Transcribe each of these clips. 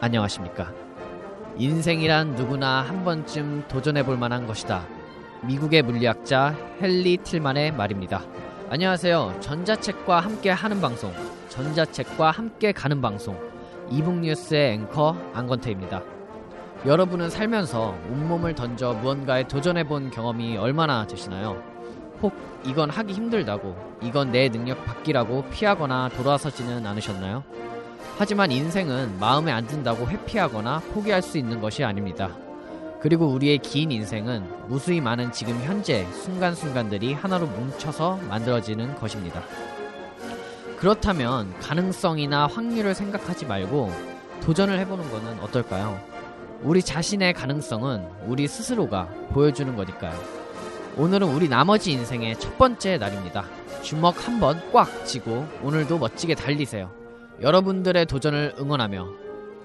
안녕하십니까. 인생이란 누구나 한 번쯤 도전해 볼 만한 것이다. 미국의 물리학자 헨리 틸만의 말입니다. 안녕하세요. 전자책과 함께 하는 방송 전자책과 함께 가는 방송 이북 뉴스의 앵커 안건태입니다. 여러분은 살면서 온몸을 던져 무언가에 도전해 본 경험이 얼마나 되시나요? 혹 이건 하기 힘들다고 이건 내 능력 밖이라고 피하거나 돌아서지는 않으셨나요? 하지만 인생은 마음에 안 든다고 회피하거나 포기할 수 있는 것이 아닙니다. 그리고 우리의 긴 인생은 무수히 많은 지금 현재 순간순간들이 하나로 뭉쳐서 만들어지는 것입니다. 그렇다면 가능성이나 확률을 생각하지 말고 도전을 해보는 것은 어떨까요? 우리 자신의 가능성은 우리 스스로가 보여주는 거니까요. 오늘은 우리 나머지 인생의 첫 번째 날입니다. 주먹 한 번 꽉 쥐고 오늘도 멋지게 달리세요. 여러분들의 도전을 응원하며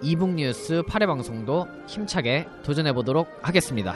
이북 뉴스 8회 방송도 힘차게 도전해 보도록 하겠습니다.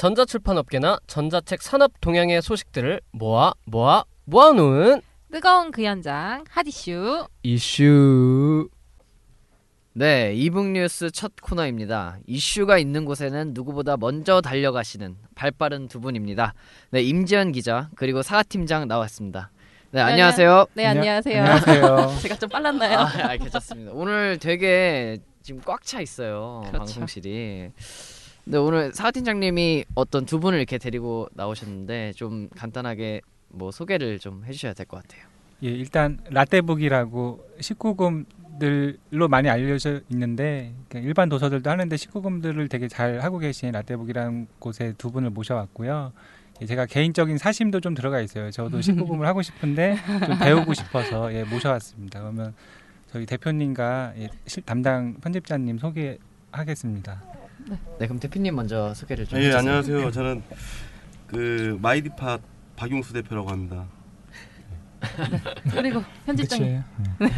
전자출판업계나 전자책 산업 동향의 소식들을 모아 모아 모아놓은 뜨거운 그 현장 핫 이슈 이슈 네, 이북 뉴스 첫 코너입니다. 이슈가 있는 곳에는 누구보다 먼저 달려가시는 발빠른 두 분입니다. 네, 임지연 기자 그리고 사과 팀장 나왔습니다. 네, 안녕하세요. 네 안녕하세요. 안녕하세요. 제가 좀 빨랐나요? 아, 아, 괜찮습니다. 오늘 되게 지금 꽉 차 있어요. 그렇죠. 방송실이. 근데 오늘 사과 팀장님이 어떤 두 분을 이렇게 데리고 나오셨는데 좀 간단하게 뭐 소개를 좀 해주셔야 될 것 같아요. 예, 일단 라떼북이라고 19금들로 많이 알려져 있는데 그러니까 일반 도서들도 하는데 19금들을 되게 잘 하고 계신 라떼북이라는 곳에 두 분을 모셔왔고요. 예, 제가 개인적인 사심도 좀 들어가 있어요. 저도 19금을 하고 싶은데 좀 배우고 싶어서 예, 모셔왔습니다. 그러면 저희 대표님과 예, 실- 담당 편집자님 소개하겠습니다. 네, 그럼 대표님 먼저 소개를 좀 예, 해주세요. 안녕하세요. 저는 그 마이디팟 박용수 대표라고 합니다. 그리고 편집장님 끝이에요.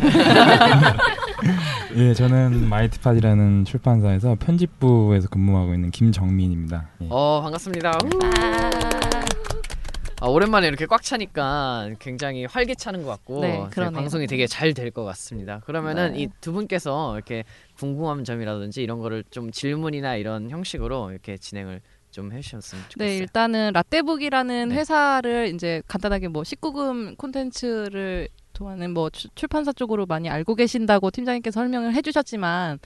예, 저는 마이티팟이라는 출판사에서 편집부에서 근무하고 있는 김정민입니다. 예. 어 반갑습니다. 아, 오랜만에 이렇게 꽉 차니까 굉장히 활기차는 것 같고 네, 그러네요. 방송이 되게 잘 될 것 같습니다. 그러면은 네. 이두 분께서 이렇게 궁금한 점이라든지 이런 거를 좀 질문이나 이런 형식으로 이렇게 진행을 좀 해주셨으면 좋겠어요. 네 일단은 라떼북이라는 네. 회사를 이제 간단하게 뭐 19금 콘텐츠를 통하는 뭐 출- 출판사 쪽으로 많이 알고 계신다고 팀장님께서 설명을 해주셨지만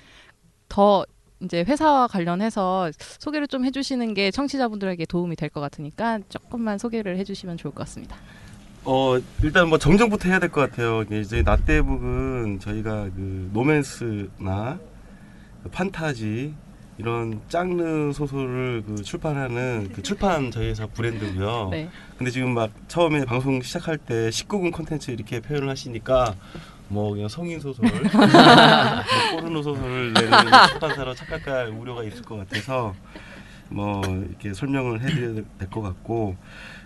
더 이제 회사와 관련해서 소개를 좀 해주시는 게 청취자분들에게 도움이 될 것 같으니까 조금만 소개를 해주시면 좋을 것 같습니다. 어 일단 뭐 정정부터 해야 될 것 같아요. 이제 나대북은 저희가 그 노맨스나 그 판타지 이런 짱르 소설을 그 출판하는 그 출판 저희 회사 브랜드고요. 네. 근데 지금 막 처음에 방송 시작할 때 19금 콘텐츠 이렇게 표현을 하시니까 뭐 그냥 성인 소설, 뭐 포르노 소설을 내는 출판사로 착각할 우려가 있을 것 같아서 뭐 이렇게 설명을 해드려야 될 것 같고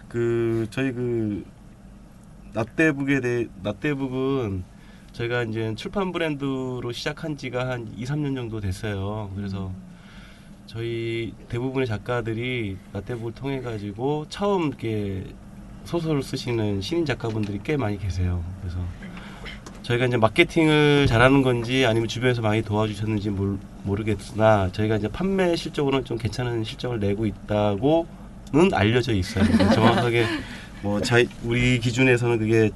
그 저희 그 나대북에 대해 나대북은 저희가 이제 출판 브랜드로 시작한 지가 한 2, 3년 정도 됐어요. 그래서 저희 대부분의 작가들이 나대북을 통해 가지고 처음 이렇게 소설을 쓰시는 신인 작가분들이 꽤 많이 계세요. 그래서 저희가 이제 마케팅을 잘하는 건지 아니면 주변에서 많이 도와주셨는지 모르, 모르겠으나 저희가 이제 판매 실적으로는 좀 괜찮은 실적을 내고 있다고는 알려져 있어요. 정확하게 뭐 자, 우리 기준에서는 그게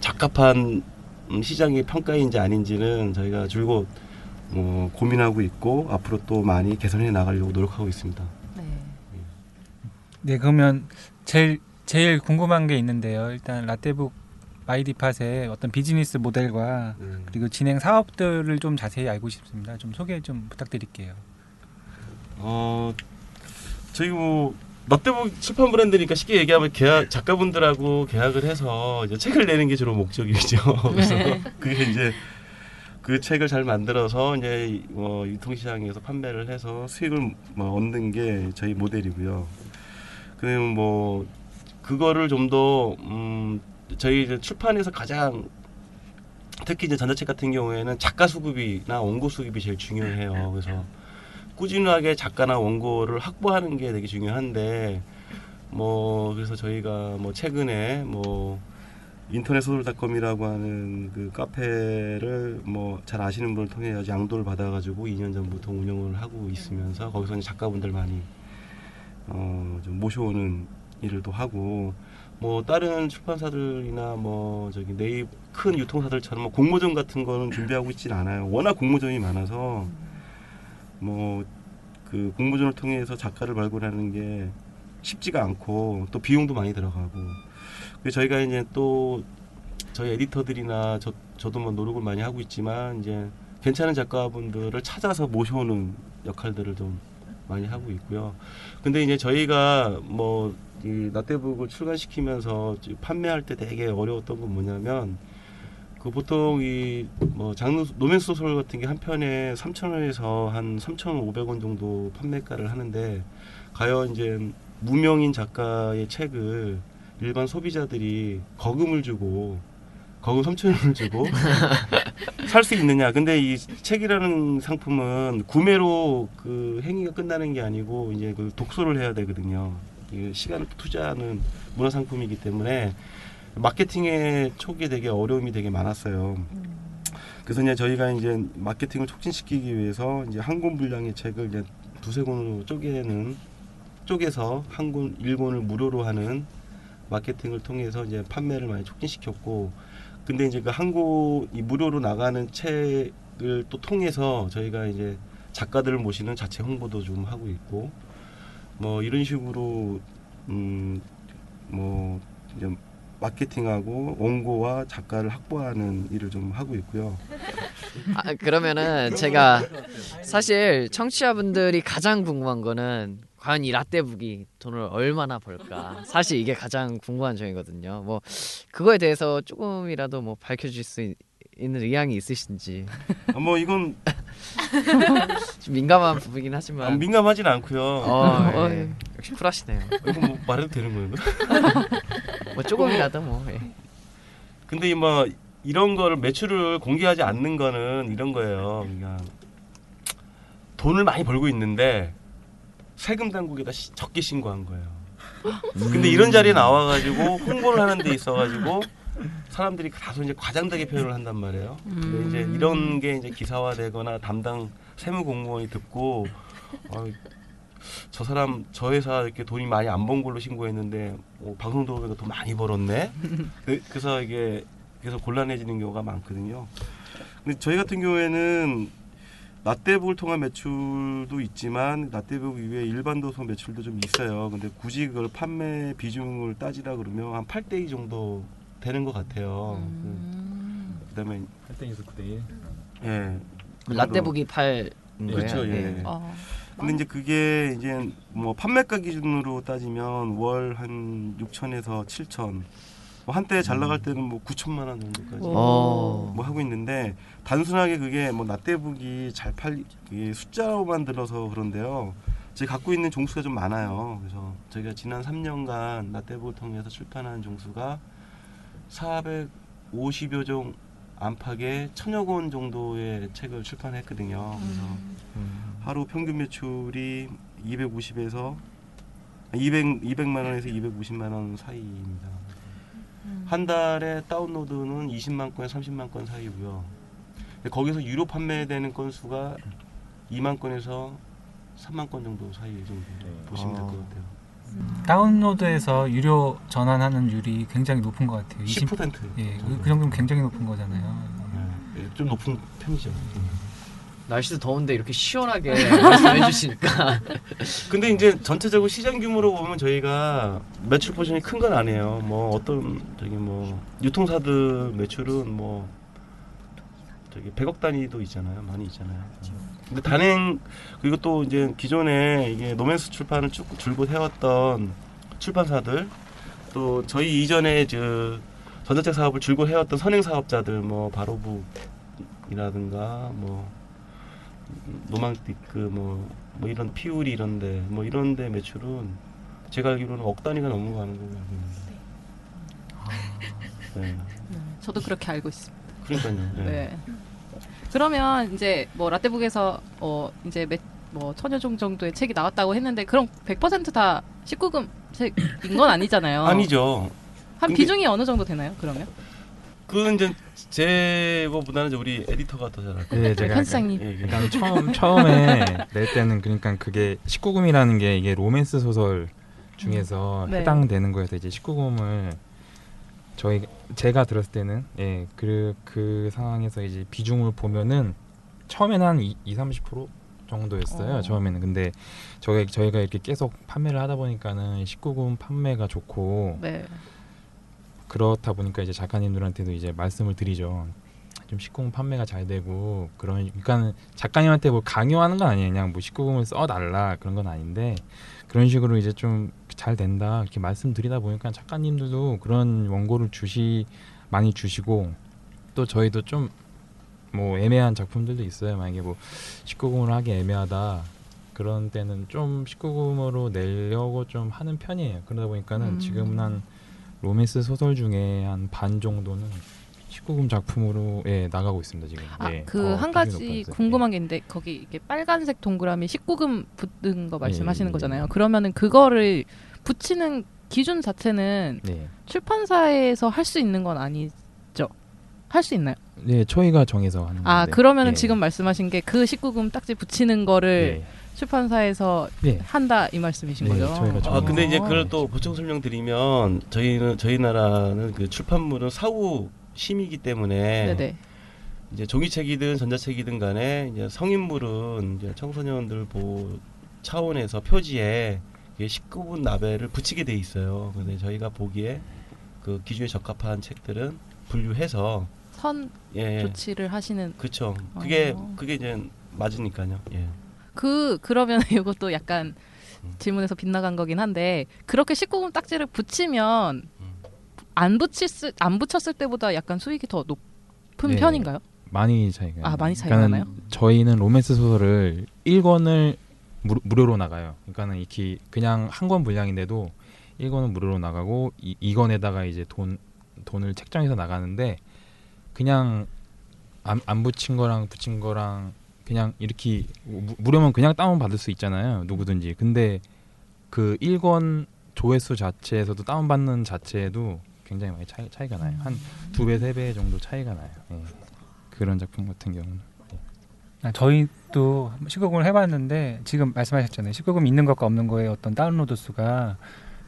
적합한 음, 시장의 평가인지 아닌지는 저희가 줄곧 뭐 고민하고 있고 앞으로 또 많이 개선해 나가려고 노력하고 있습니다. 네. 네, 그러면 제일 제일 궁금한 게 있는데요. 일단 라떼북 마이디팟의 어떤 비즈니스 모델과 음. 그리고 진행 사업들을 좀 자세히 알고 싶습니다. 좀 소개 좀 부탁드릴게요. 어 저희 뭐 롯데북 출판 브랜드니까 쉽게 얘기하면 계약 작가분들하고 계약을 해서 이제 책을 내는 게 주로 목적이죠. 그래서 그게 이제 그 책을 잘 만들어서 이제 뭐 유통시장에서 판매를 해서 수익을 뭐 얻는 게 저희 모델이고요. 그럼 뭐 그거를 좀더 음, 저희 이제 출판에서 가장 특히 이제 전자책 같은 경우에는 작가 수급이나 원고 수급이 제일 중요해요. 그래서 꾸준하게 작가나 원고를 확보하는 게 되게 중요한데 뭐 그래서 저희가 뭐 최근에 뭐 인터넷 소설닷컴이라고 하는 그 카페를 뭐 잘 아시는 분을 통해 양도를 받아가지고 2년 전부터 운영을 하고 있으면서 거기서 이제 작가분들 많이 어 좀 모셔오는 일을 또 하고 뭐 다른 출판사들이나 뭐 저기 네이 큰 유통사들처럼 뭐 공모전 같은 거는 준비하고 있진 않아요. 워낙 공모전이 많아서 뭐 그 공모전을 통해서 작가를 발굴하는 게 쉽지가 않고 또 비용도 많이 들어가고 그래서 저희가 이제 또 저희 에디터들이나 저 저도 뭐 노력을 많이 하고 있지만 이제 괜찮은 작가분들을 찾아서 모셔오는 역할들을 좀 많이 하고 있고요. 근데 이제 저희가 뭐 이 라떼북을 출간시키면서 판매할 때 되게 어려웠던 건 뭐냐면 그 보통 이 뭐 장르 노맨스 소설 같은 게 한 편에 3,000원에서 한 3,500원 정도 판매가를 하는데 과연 이제 무명인 작가의 책을 일반 소비자들이 거금을 주고 거금 3,000원을 주고 살 수 있느냐. 근데 이 책이라는 상품은 구매로 그 행위가 끝나는 게 아니고 이제 그 독서를 해야 되거든요. 이 시간을 투자하는 문화 상품이기 때문에 마케팅의 초기에 되게 어려움이 되게 많았어요. 그래서 이제 저희가 이제 마케팅을 촉진시키기 위해서 이제 한 권 분량의 책을 이제 두세 권으로 쪼개는 쪼개서 한 권, 일 권을 무료로 하는 마케팅을 통해서 이제 판매를 많이 촉진시켰고 근데 이제 그 한국 이 무료로 나가는 책을 또 통해서 저희가 이제 작가들을 모시는 자체 홍보도 좀 하고 있고 뭐 이런 식으로 음뭐 이제 마케팅하고 원고와 작가를 확보하는 일을 좀 하고 있고요. 아, 그러면은 제가 사실 청취자분들이 가장 궁금한 거는 과연 이 라떼북이 돈을 얼마나 벌까? 사실 이게 가장 궁금한 점이거든요. 뭐 그거에 대해서 조금이라도 뭐 밝혀줄 수 있, 는 의향이 있으신지 아, 뭐 이건 좀 민감한 부분이긴 하지만 아, 민감하진 않고요. 어, 예. 역시 쿨하시네요. 이거 뭐 말해도 되는 거예요? 뭐 조금이라도 뭐. 예. 근데 뭐 이런 거를 매출을 공개하지 않는 거는 이런 거예요. 그러니까 돈을 많이 벌고 있는데 세금 당국에다 시- 적게 신고한 거예요. 근데 이런 자리에 나와가지고 홍보를 하는 데 있어가지고 사람들이 다소 이제 과장되게 표현을 한단 말이에요. 근데 이제 이런 게 이제 기사화되거나 담당 세무 공무원이 듣고 어, 저 사람 저 회사 이렇게 돈이 많이 안 번 걸로 신고했는데 어, 방송 들어보니까 돈 많이 벌었네. 그, 그래서 이게 그래서 곤란해지는 경우가 많거든요. 근데 저희 같은 경우에는 라떼북을 통한 매출도 있지만 라떼북 이외에 일반 도서 매출도 좀 있어요. 근데 굳이 그걸 판매 비중을 따지라 그러면 한 8대 2 정도 되는 것 같아요. 음. 그, 다음에 8대2에서 9대1. 예. 라떼북이 팔 거예요. 그렇죠, 예. 네. 어. 근데 이제 그게 이제 뭐 판매가 기준으로 따지면 월 한 6천에서 7천. 뭐 한때 잘 나갈 때는 뭐 9천만 원 정도까지 어. 뭐 하고 있는데 단순하게 그게 뭐 나떼북이 잘 팔, 그게 숫자로만 들어서 그런데요. 제가 갖고 있는 종수가 좀 많아요. 그래서 저희가 지난 3년간 나떼북을 통해서 출판한 종수가 450여 종 안팎의 천여 권 정도의 책을 출판했거든요. 그래서 하루 평균 매출이 250에서 200 200만 원에서 250만 원 사이입니다. 한 달에 다운로드는 20만 건에 30만 건 사이고요. 거기서 유료 판매되는 건수가 2만 건에서 3만 건 정도 사이 정도 보시면 될 것 같아요. 다운로드에서 유료 전환하는 율이 굉장히 높은 것 같아요. 20 10%. 예, 그, 그 정도면 굉장히 높은 거잖아요. 네, 좀 높은 편이죠. 날씨도 더운데 이렇게 시원하게 말씀해 주시니까 근데 이제 전체적으로 시장 규모로 보면 저희가 매출 포션이 큰 건 아니에요. 뭐 어떤 저기 뭐 유통사들 매출은 뭐 저기 100억 단위도 있잖아요. 많이 있잖아요. 근데 단행 그리고 또 이제 기존에 이게 로맨스 출판을 쭉 줄곧 해왔던 출판사들 또 저희 이전에 저 전자책 사업을 줄곧 해왔던 선행 사업자들 뭐 바로북이라든가 뭐 로망띠끄 뭐, 뭐 이런 피우리 이런데 뭐 이런데 매출은 제가 알기로는 억 단위가 넘어가는 걸로 알고 있는데. 네. 저도 그렇게 알고 있습니다. 그러니까요. 네. 네. 그러면 이제 뭐 라떼북에서 어 이제 몇, 뭐 천여종 정도의 책이 나왔다고 했는데 그럼 100%다 19금 책인 건 아니잖아요. 아니죠. 한 근데- 비중이 어느 정도 되나요? 그러면? 그건 이제 제보보다는 이제 우리 에디터가 더 잘 알고. 네, 제가 편집장님. 예, 예. 일단 처음 처음에 낼 때는 그러니까 그게 19금이라는 게 이게 로맨스 소설 중에서 네. 해당되는 거여서 이제 19금을 저희 제가 들었을 때는 예, 그, 그 상황에서 이제 비중을 보면은 처음에는 한 2, 30% 정도였어요. 어. 처음에는. 근데 저희 저희가 이렇게 계속 판매를 하다 보니까는 19금 판매가 좋고 네. 그렇다 보니까 이제 작가님들한테도 이제 말씀을 드리죠. 좀 19금 판매가 잘 되고 그런 그러니까 작가님한테 뭐 강요하는 건 아니에요. 그냥 뭐 19금을 써 달라 그런 건 아닌데 그런 식으로 이제 좀 잘 된다 이렇게 말씀드리다 보니까 작가님들도 그런 원고를 주시 많이 주시고 또 저희도 좀 뭐 애매한 작품들도 있어요. 만약에 뭐 19금으로 하기 애매하다 그런 때는 좀 19금으로 내려고 좀 하는 편이에요. 그러다 보니까는 음. 지금은 한 로맨스 소설 중에 한 반 정도는 19금 작품으로 예, 나가고 있습니다 지금. 아, 예. 그 어, 한 가지. 궁금한 게 있는데 거기 이게 빨간색 동그라미 19금 붙는 거 말씀하시는 예, 예, 거잖아요. 예. 그러면은 그거를 붙이는 기준 자체는 예. 네. 출판사에서 할 수 있는 건 아니죠. 할 수 있나요? 네, 저희가 정해서 하는 건데. 아, 그러면은 예. 지금 말씀하신 게 그 19금 딱지 붙이는 거를 예. 출판사에서 예. 한다 이 말씀이신 네, 거죠? 저희가 아 정해서. 근데 이제 그걸 또 보충 설명드리면 저희는 저희 나라는 그 출판물은 사후 심이기 때문에 네네. 이제 종이책이든 전자책이든 간에 이제 성인물은 이제 청소년들 보호 차원에서 표지에 이게 19분 나벨을 붙이게 돼 있어요. 근데 저희가 보기에 그 기준에 적합한 책들은 분류해서 선 예, 예. 조치를 하시는 그렇죠. 그게 어. 그게 이제 맞으니까요. 예. 그 그러면 이것도 약간 음. 질문에서 빗나간 거긴 한데 그렇게 19금 딱지를 붙이면 음. 안 붙였을 안 붙였을 때보다 약간 수익이 더 높은 네. 편인가요? 많이 차이가. 아. 많이 차이가 그러니까는 나나요? 저희는 로맨스 소설을 1권을 무, 무료로 나가요. 그러니까는 이렇게 그냥 한 권 분량인데도 1권은 무료로 나가고 이, 2권에다가 이제 돈 돈을 책정해서 나가는데 그냥 안, 안 붙인 거랑 붙인 거랑 그냥 이렇게 무, 무료면 그냥 다운 받을 수 있잖아요. 누구든지. 근데 그 1권 조회수 자체에서도 다운 받는 자체에도 굉장히 많이 차이, 차이가 나요. 한 두 배, 세 배 정도 차이가 나요. 예. 그런 작품 같은 경우는. 아, 저희도 19금을 해봤는데 지금 말씀하셨잖아요. 19금 있는 것과 없는 거의 어떤 다운로드 수가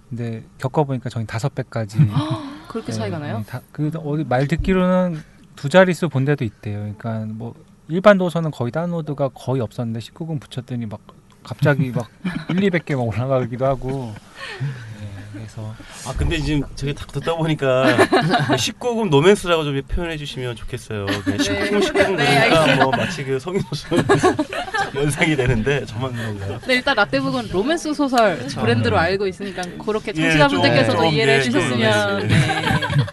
근데 겪어보니까 저희 다섯 배까지 그렇게 차이가 나요? 다, 그 어디 말 듣기로는 두 자릿수 본 데도 있대요. 그러니까 뭐 일반 도서는 거의 다운로드가 거의 없었는데 19금 붙였더니 막 갑자기 막 1, 200개 막 올라가기도 하고 네, 그래서. 아 근데 지금 저기 딱 듣다 보니까 19금 노맨스라고 좀 표현해 주시면 좋겠어요. 그냥 19금 19금 네, 그러니까 뭐 마치 그 성인 소설 연상이 되는데 저만 그런가요? 네, 일단 라떼북은 로맨스 소설 브랜드로 알고 있으니까 그렇게 예, 청취자분들께서도 좀, 이해를 예, 해주셨으면 좀, 네,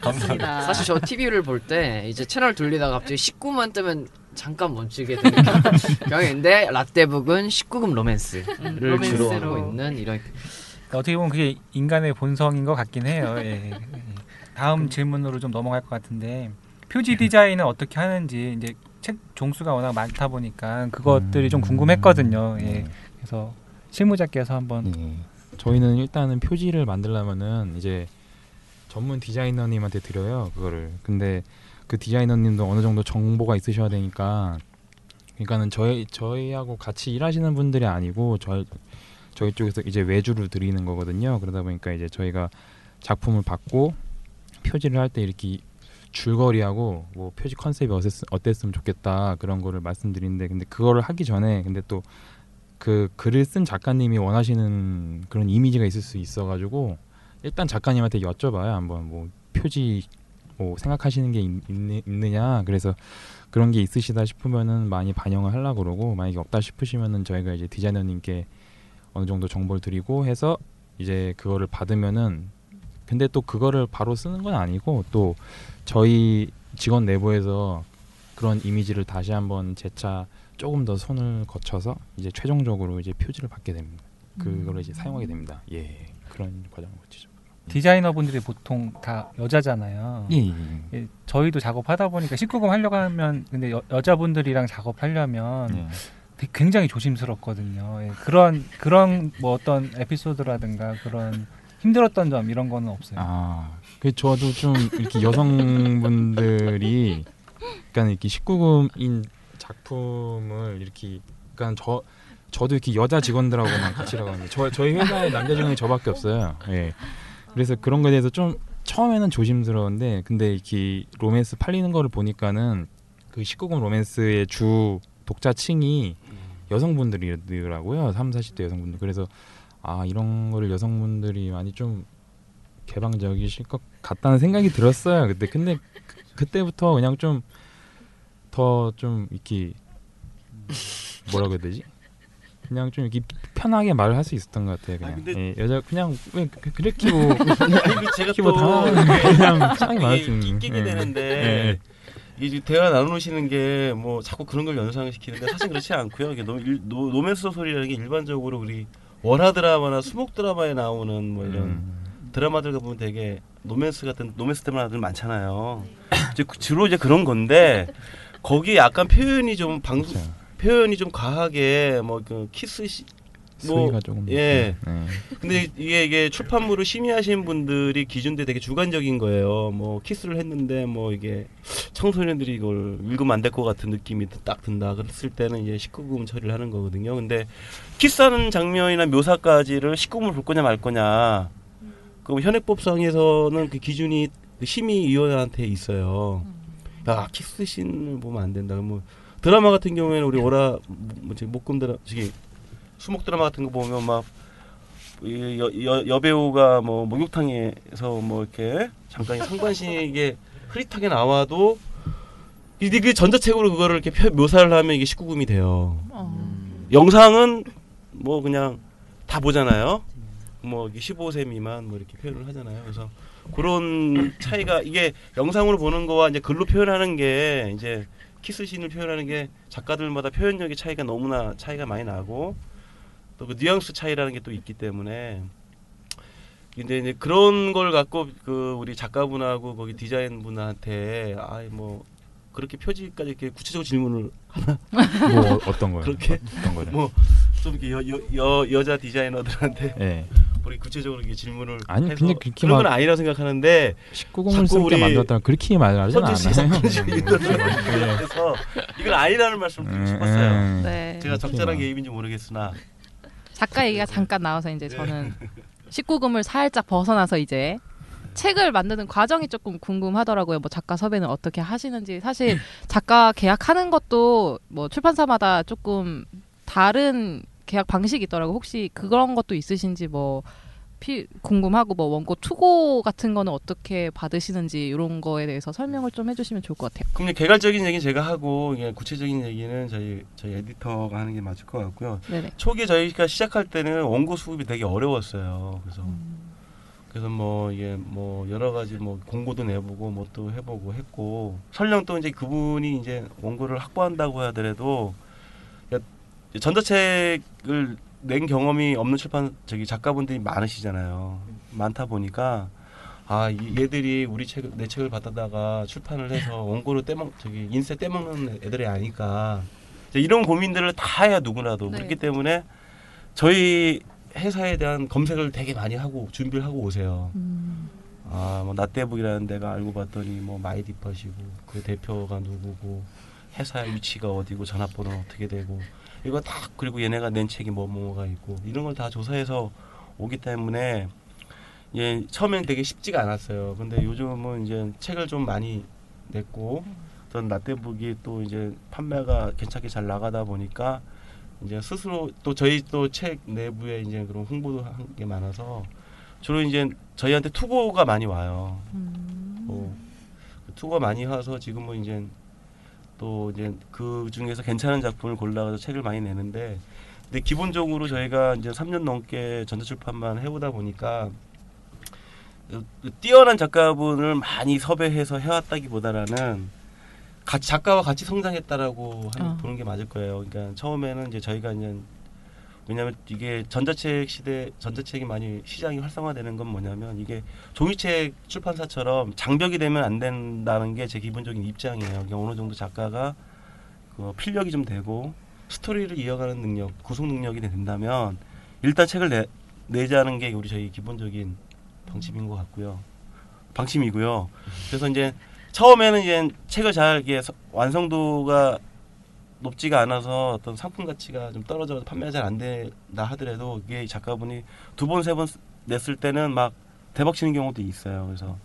감사합니다. 사실 저 TV를 볼 때 이제 채널 돌리다가 갑자기 19만 뜨면 잠깐 멈추게 되는 경향인데 라떼북은 19금 로맨스를 음, 주로. 하고 있는 이런 어떻게 보면 그게 인간의 본성인 것 같긴 해요. 예. 예. 다음 질문으로 좀 넘어갈 것 같은데 표지 디자인은 어떻게 하는지 이제 책 종수가 워낙 많다 보니까 그것들이 좀 궁금했거든요. 예. 네. 그래서 실무자께서 한번 예. 저희는 일단은 표지를 만들려면은 이제 전문 디자이너님한테 드려요 그거를. 근데 그 디자이너님도 어느 정도 정보가 있으셔야 되니까 그러니까는 저희 저희하고 같이 일하시는 분들이 아니고 저희 저희 쪽에서 이제 외주를 드리는 거거든요. 그러다 보니까 이제 저희가 작품을 받고 표지를 할 때 이렇게 줄거리하고 뭐 표지 컨셉이 어땠, 어땠 으면 좋겠다 그런 거를 말씀드리는데 근데 그거를 하기 전에 근데 또 그 글을 쓴 작가님이 원하시는 그런 이미지가 있을 수 있어가지고 일단 작가님한테 여쭤봐요 한번 뭐 표지 뭐 생각하시는 게 있, 있느냐 그래서 그런 게 있으시다 싶으면은 많이 반영을 하려고 그러고 만약에 없다 싶으시면은 저희가 이제 디자이너님께 어느 정도 정보를 드리고 해서 이제 그거를 받으면은 근데 또 그거를 바로 쓰는 건 아니고 또 저희 직원 내부에서 그런 이미지를 다시 한번 재차 조금 더 손을 거쳐서 이제 최종적으로 이제 표지를 받게 됩니다. 그거를 이제 사용하게 됩니다. 예 그런 과정을 거치죠. 디자이너분들이 보통 다 여자잖아요. 예, 예, 예. 예, 저희도 작업하다 보니까 19금 하려고 하면 근데 여, 여자분들이랑 작업하려면 예. 굉장히 조심스럽거든요. 예, 그런 그런 뭐 어떤 에피소드라든가 그런 힘들었던 점 이런 거는 없어요. 아, 그 저도 좀 이렇게 여성분들이 그러니까 이렇게 19금인 작품을 이렇게 그러니까 저 저도 이렇게 여자 직원들하고만 같이 일하거든요. 저 저희 회사에 남자 직원이 저밖에 없어요. 예. 그래서 그런 거에 대해서 좀 처음에는 조심스러운데 근데 이렇게 로맨스 팔리는 거를 보니까는 그 19금 로맨스의 주 독자층이 여성분들이더라고요. 3, 40대 여성분들. 그래서 아, 이런 거를 여성분들이 많이 좀 개방적이실 것 같다는 생각이 들었어요. 그때 근데 그- 그때부터 그냥 좀더좀 이렇게 뭐라고 해야 되지? 그냥 좀 이렇게 편하게 말을 할 수 있었던 것 같아요. 그냥 아, 예, 여자 그냥 왜 그- 그렇게 뭐 아니 그 제가 뭐또 그냥 편하게 말할 수 있는. 끼게 예. 되는데 예. 이제 대화 나누시는 게 뭐 자꾸 그런 걸 연상시키는데 사실 그렇지 않고요. 이게 로, 일- 로, 로맨스 소설이라는 게 일반적으로 우리 월화 드라마나 수목 드라마에 나오는 뭐 이런 음. 드라마들 보면 되게 로맨스 같은 로맨스 드라마들 많잖아요. 이제 그- 주로 이제 그런 건데 거기에 약간 표현이 좀 방송 그렇죠. 표현이 좀 과하게 뭐 그 키스 시, 뭐 예. 네. 근데 이게 이게 출판물을 심의하신 분들이 기준이 되게 주관적인 거예요. 뭐 키스를 했는데 뭐 이게 청소년들이 이걸 읽으면 안 될 것 같은 느낌이 딱 든다. 그랬을 때는 이제 19금 처리를 하는 거거든요. 근데 키스하는 장면이나 묘사까지를 19금을 볼 거냐 말 거냐. 그 현행법상에서는 그 기준이 그 심의위원한테 있어요. 야 키스 씬을 보면 안 된다. 뭐 드라마 같은 경우에는 우리 오라 뭐지 목금 드라 저기 수목 드라마 같은 거 보면 막이 여, 여, 여배우가 뭐 목욕탕에서 뭐 이렇게 잠깐 상반신이 흐릿하게 나와도 이게 그 전자책으로 그거를 이렇게 표- 묘사를 하면 이게 19금이 돼요. 어. 영상은 뭐 그냥 다 보잖아요. 뭐 15세 미만 뭐 이렇게 표현을 하잖아요. 그래서 그런 차이가 이게 영상으로 보는 거와 이제 글로 표현하는 게 이제 키스신을 표현하는 게 작가들마다 표현력의 차이가 너무나 차이가 많이 나고 또 그 뉘앙스 차이라는 게 또 있기 때문에 근데 이제 그런 걸 갖고 그 우리 작가분하고 거기 디자인 분한테 아이 뭐 그렇게 표지까지 이렇게 구체적으로 질문을 뭐 어- 어떤 거요? 그렇게 어떤 거요? 뭐좀 이렇게 여, 여, 여, 여 자 디자이너들한테 예. 우리 구체적으로 이렇게 질문을 아니, 해서 근데 그렇게 그런 건 막- 아니라고 생각하는데 19금을 자꾸 쓸게 우리 만들었다면 그렇게 말하지 않아요. 예. 그래서 이건 아니라는 말씀을 드리고 싶었어요. 음, 네. 제가 적절한. 예입인지 모르겠으나 작가 얘기가 잠깐 나와서 이제 저는 19금을 살짝 벗어나서 이제 책을 만드는 과정이 조금 궁금하더라고요. 뭐 작가 섭외는 어떻게 하시는지 사실 작가 계약하는 것도 뭐 출판사마다 조금 다른 계약 방식이 있더라고. 요 혹시 그런 것도 있으신지 뭐 피, 궁금하고 뭐 원고 투고 같은 거는 어떻게 받으시는지 이런 거에 대해서 설명을 좀 해주시면 좋을 것 같아요. 그럼 개괄적인 얘기는 제가 하고 구체적인 얘기는 저희 저희 에디터가 하는 게 맞을 것 같고요. 네네. 초기에 저희가 시작할 때는 원고 수급이 되게 어려웠어요. 그래서 음. 그래서 뭐 이게 뭐 여러 가지 뭐 공고도 내보고 뭐 또 해보고 했고 설령 또 이제 그분이 이제 원고를 확보한다고 하더라도 그러니까 전자책을 낸 경험이 없는 출판 저기 작가분들이 많으시잖아요. 많다 보니까 아 이- 얘들이 우리 책 내 책을 받다가 출판을 해서 원고를 떼먹 저기 인쇄 떼먹는 애들이 아니까 이런 고민들을 다 해야 누구나도 네. 그렇기 때문에 저희 회사에 대한 검색을 되게 많이 하고 준비를 하고 오세요. 음. 아뭐 나대북이라는 데가 알고 봤더니 뭐 마이디팟이고 그 대표가 누구고 회사 위치가 어디고 전화번호 어떻게 되고 이거 다 그리고 얘네가 낸 책이 뭐 뭐가 있고 이런 걸 다 조사해서 오기 때문에 예 처음엔 되게 쉽지가 않았어요. 근데 요즘은 이제 책을 좀 많이 냈고 어떤 라떼북이 또 이제 판매가 괜찮게 잘 나가다 보니까 이제 스스로 또 저희 또 책 내부에 이제 그런 홍보도 한 게 많아서 주로 이제 저희한테 투고가 많이 와요. 뭐 투고가 많이 와서 지금은 이제 또 이제 그 중에서 괜찮은 작품을 골라서 책을 많이 내는데 근데 기본적으로 저희가 이제 3년 넘게 전자출판만 해오다 보니까 그 뛰어난 작가분을 많이 섭외해서 해왔다기보다는 같이 작가와 같이 성장했다라고 하는, 어. 보는 게 맞을 거예요. 그러니까 처음에는 이제 저희가 이제 왜냐하면 이게 전자책 시대 전자책이 많이 시장이 활성화되는 건 뭐냐면 이게 종이책 출판사처럼 장벽이 되면 안 된다는 게 제 기본적인 입장이에요. 그러니까 어느 정도 작가가 그 필력이 좀 되고 스토리를 이어가는 능력, 구성 능력이 된다면 일단 책을 내, 내자는 게 우리 저희 기본적인 방침인 것 같고요. 방침이고요. 그래서 이제 처음에는 이제 책을 잘 이게 서- 완성도가 높지가 않아서 어떤 상품 가치가 좀 떨어져 판매가 잘 안 된다 하더라도 이게 작가분이 두 번세번 냈을 때는 막 대박 치는 경우도 있어요. 그래서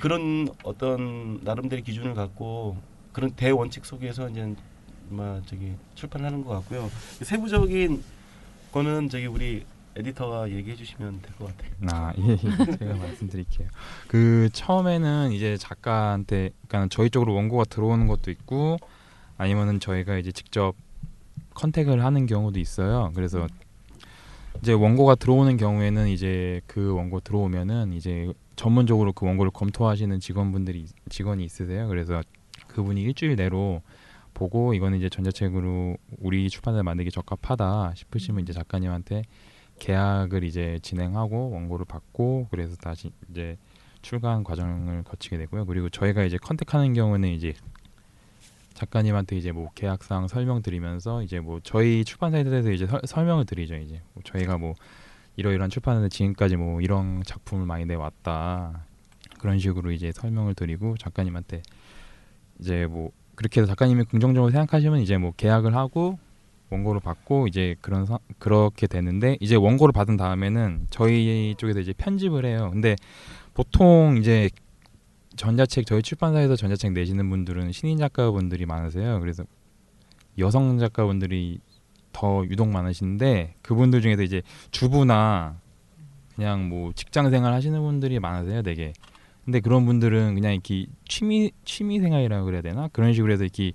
그런 어떤 나름대로 기준을 갖고 그런 대원칙 속에서 이제 막 저기 출판하는 것 같고요. 세부적인 거는 저기 우리 에디터가 얘기해 주시면 될 것 같아요. 아, 예, 예. 제가 말씀드릴게요. 그 처음에는 이제 작가한테 그러니까 저희 쪽으로 원고가 들어오는 것도 있고 아니면은 저희가 이제 직접 컨택을 하는 경우도 있어요. 그래서 이제 원고가 들어오는 경우에는 이제 그 원고 들어오면은 이제 전문적으로 그 원고를 검토하시는 직원분들이 직원이 있으세요. 그래서 그분이 일주일 내로 보고 이거는 이제 전자책으로 우리 출판사 만들기 적합하다 싶으시면 이제 작가님한테 계약을 이제 진행하고 원고를 받고 그래서 다시 이제 출간 과정을 거치게 되고요. 그리고 저희가 이제 컨택하는 경우는 이제 작가님한테 이제 뭐 계약상 설명드리면서 이제 뭐 저희 출판사에 대해서 이제 설, 설명을 드리죠. 이제 뭐 저희가 뭐 이러이러한 출판사에 지금까지 뭐 이런 작품을 많이 내왔다 그런 식으로 이제 설명을 드리고 작가님한테 이제 뭐 그렇게 해서 작가님이 긍정적으로 생각하시면 이제 뭐 계약을 하고 원고를 받고 이제 그런 사, 그렇게 되는데 이제 원고를 받은 다음에는 저희 쪽에서 이제 편집을 해요. 근데 보통 이제 전자책 저희 출판사에서 전자책 내시는 분들은 신인 작가분들이 많으세요. 그래서 여성 작가분들이 더 유독 많으신데 그분들 중에서 이제 주부나 그냥 뭐 직장 생활 하시는 분들이 많으세요, 되게. 근데 그런 분들은 그냥 이렇게 취미 취미 생활이라고 그래야 되나 그런 식으로 해서 이렇게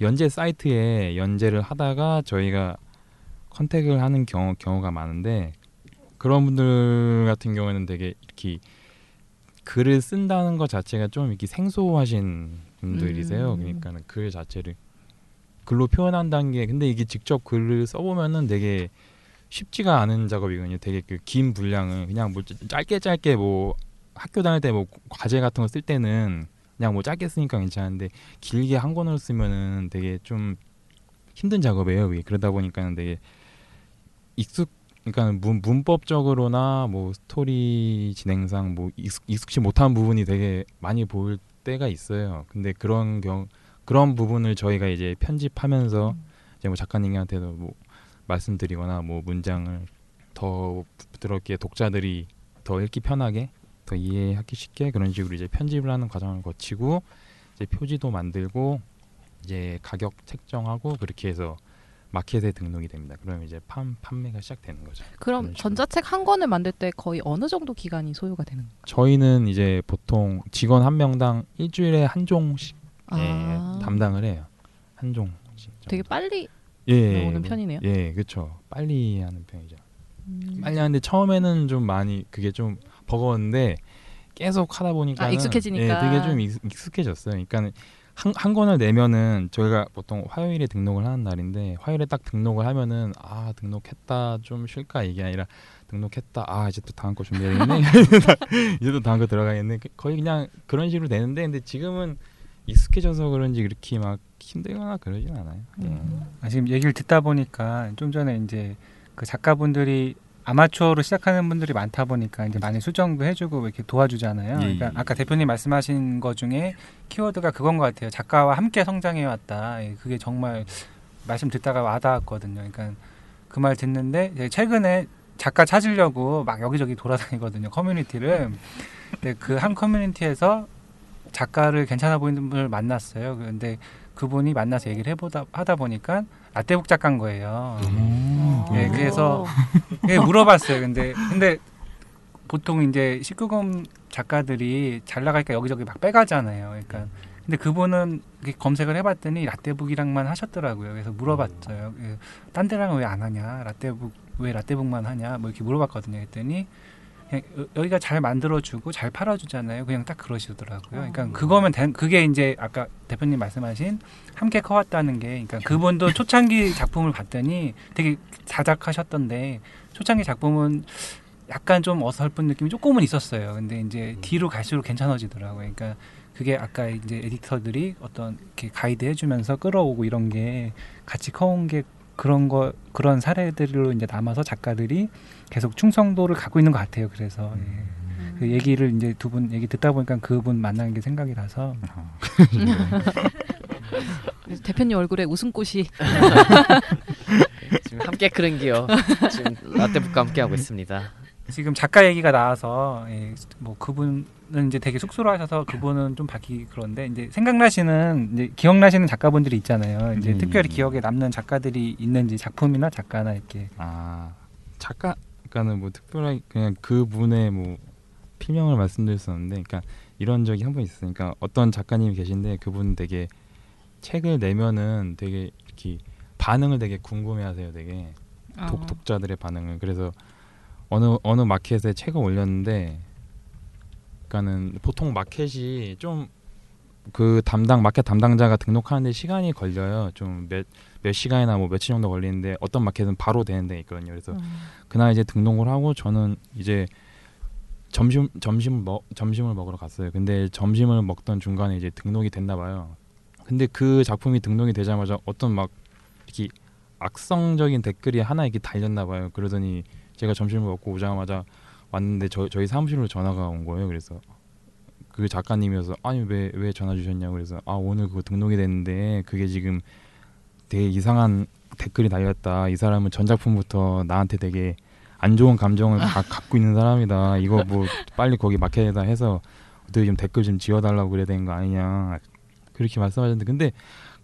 연재 사이트에 연재를 하다가 저희가 컨택을 하는 경우 경우가 많은데 그런 분들 같은 경우에는 되게 이렇게 글을 쓴다는 것 자체가 좀 이렇게 생소하신 분들이세요. 음. 그러니까는 글 자체를 글로 표현한다는 게 근데 이게 직접 글을 써보면은 되게 쉽지가 않은 작업이거든요. 되게 그 긴 분량을 그냥 뭐 짧게 짧게 뭐 학교 다닐 때 뭐 과제 같은 거 쓸 때는 그냥 뭐 짧게 쓰니까 괜찮은데 길게 한 권을 쓰면은 되게 좀 힘든 작업이에요. 그게 그러다 보니까는 되게 익숙 그러니까 문, 문법적으로나 뭐 스토리 진행상 뭐 익숙, 익숙치 못한 부분이 되게 많이 보일 때가 있어요. 근데 그런 경 그런 부분을 저희가 이제 편집하면서 이제 뭐 작가님한테도 뭐 말씀드리거나 뭐 문장을 더 부드럽게 독자들이 더 읽기 편하게 더 이해하기 쉽게 그런 식으로 이제 편집을 하는 과정을 거치고 이제 표지도 만들고 이제 가격 책정하고 그렇게 해서 마켓에 등록이 됩니다. 그러면 이제 판, 판매가 시작되는 거죠. 그럼. 전자책 한 권을 만들 때 거의 어느 정도 기간이 소요가 되는 거예요? 저희는 이제 보통 직원 한 명당 일주일에 한 종씩 예, 아. 담당을 해요. 한 종씩. 정도. 되게 빨리 예, 나오는 뭐, 편이네요. 예, 그렇죠. 빨리 하는 편이죠. 음. 빨리 하는데 처음에는 좀 많이 그게 좀 버거웠는데 계속 하다 보니까 아, 익숙해지니까. 예, 되게 좀 익, 익숙해졌어요. 그러니까 한, 한 권을 내면은 저희가 보통 화요일에 등록을 하는 날인데 화요일에 딱 등록을 하면은 아 등록했다 좀 쉴까 이게 아니라 등록했다 아 이제 또 다음 거 준비해야겠네 이제 또 다음 거 들어가겠네 그- 거의 그냥 그런 식으로 되는데 근데 지금은 익숙해져서 그런지 그렇게 막 힘들거나 그러진 않아요. 예. 아, 지금 얘기를 듣다 보니까 좀 전에 이제 그 작가분들이 아마추어로 시작하는 분들이 많다 보니까 이제 많이 수정도 해주고 이렇게 도와주잖아요. 예, 그러니까 예. 아까 대표님 말씀하신 것 중에 키워드가 그건 것 같아요. 작가와 함께 성장해 왔다. 예, 그게 정말 말씀 듣다가 와닿았거든요. 그러니까 그 말 듣는데 최근에 작가 찾으려고 막 여기저기 돌아다니거든요. 커뮤니티를. 근데 그 한 커뮤니티에서 작가를 괜찮아 보이는 분을 만났어요. 그런데 그분이 만나서 얘기를 해보다 하다 보니까 라떼북 작가인 거예요. 음. 예, 그래서 예, 물어봤어요. 근데 근데 보통 이제 19금 작가들이 잘 나가니까 여기저기 막 빼가잖아요. 그러니까 근데 그분은 검색을 해봤더니 라떼북이랑만 하셨더라고요. 그래서 물어봤어요. 예, 딴 데랑 왜 안 하냐? 라떼북 왜 라떼북만 하냐? 뭐 이렇게 물어봤거든요. 그랬더니 여- 여기가 잘 만들어주고 잘 팔아주잖아요. 그냥 딱 그러시더라고요. 그러니까 그거면 된, 그게 이제 아까 대표님 말씀하신 함께 커왔다는 게, 그러니까 그분도 초창기 작품을 봤더니 되게 자작하셨던데 초창기 작품은 약간 좀 어설픈 느낌이 조금은 있었어요. 근데 이제 뒤로 갈수록 괜찮아지더라고요. 그러니까 그게 아까 이제 에디터들이 어떤 이렇게 가이드 해주면서 끌어오고 이런 게 같이 커온 게 그런 거 그런 사례들로 이제 남아서 작가들이 계속 충성도를 갖고 있는 것 같아요. 그래서 예. 그 얘기를 이제 두 분 얘기 듣다 보니까 그분 만나는 게 생각이 나서 그래서 대표님 얼굴에 웃음꽃이 지금 함께 그런 기요. 지금 라떼북과 함께 하고 있습니다. 지금 작가 얘기가 나와서 예, 뭐 그분 은 이제 되게 쑥스러워하셔서 그분은 좀 받기 그런데 이제 생각나시는 이제 기억나시는 작가분들이 있잖아요. 이제 음. 특별히 기억에 남는 작가들이 있는지 작품이나 작가나 이렇게 아 작가가는 뭐 특별하게 그냥 그 분의 뭐 필명을 말씀드릴 수 없는데, 그러니까 이런 적이 한 번 있으니까 어떤 작가님이 계신데 그분 되게 책을 내면은 되게 이렇게 반응을 되게 궁금해하세요, 되게 어. 독, 독자들의 반응을 그래서 어느 어느 마켓에 책을 올렸는데, 그러니까는 보통 마켓이 좀 그 담당 마켓 담당자가 등록하는데 시간이 걸려요. 좀 몇 몇 시간이나 뭐 며칠 정도 걸리는데 어떤 마켓은 바로 되는 데 있거든요. 그래서 그날 이제 등록을 하고 저는 이제 점심 점심 먹 점심을 먹으러 갔어요. 근데 점심을 먹던 중간에 이제 등록이 됐나 봐요. 근데 그 작품이 등록이 되자마자 어떤 막 이렇게 악성적인 댓글이 하나 이렇게 달렸나 봐요. 그러더니 제가 점심을 먹고 오자마자 왔는데 저, 저희 사무실로 전화가 온 거예요. 그래서 그 작가님이어서 아니 왜 왜 전화 주셨냐고 그래서 아 오늘 그거 등록이 됐는데 그게 지금 되게 이상한 댓글이 달렸다. 이 사람은 전작품부터 나한테 되게 안 좋은 감정을 가, 갖고 있는 사람이다. 이거 뭐 빨리 거기 마켓에다 해서 어떻게 좀 댓글 좀 지워달라고 그래야 되는 거 아니냐. 그렇게 말씀하셨는데 근데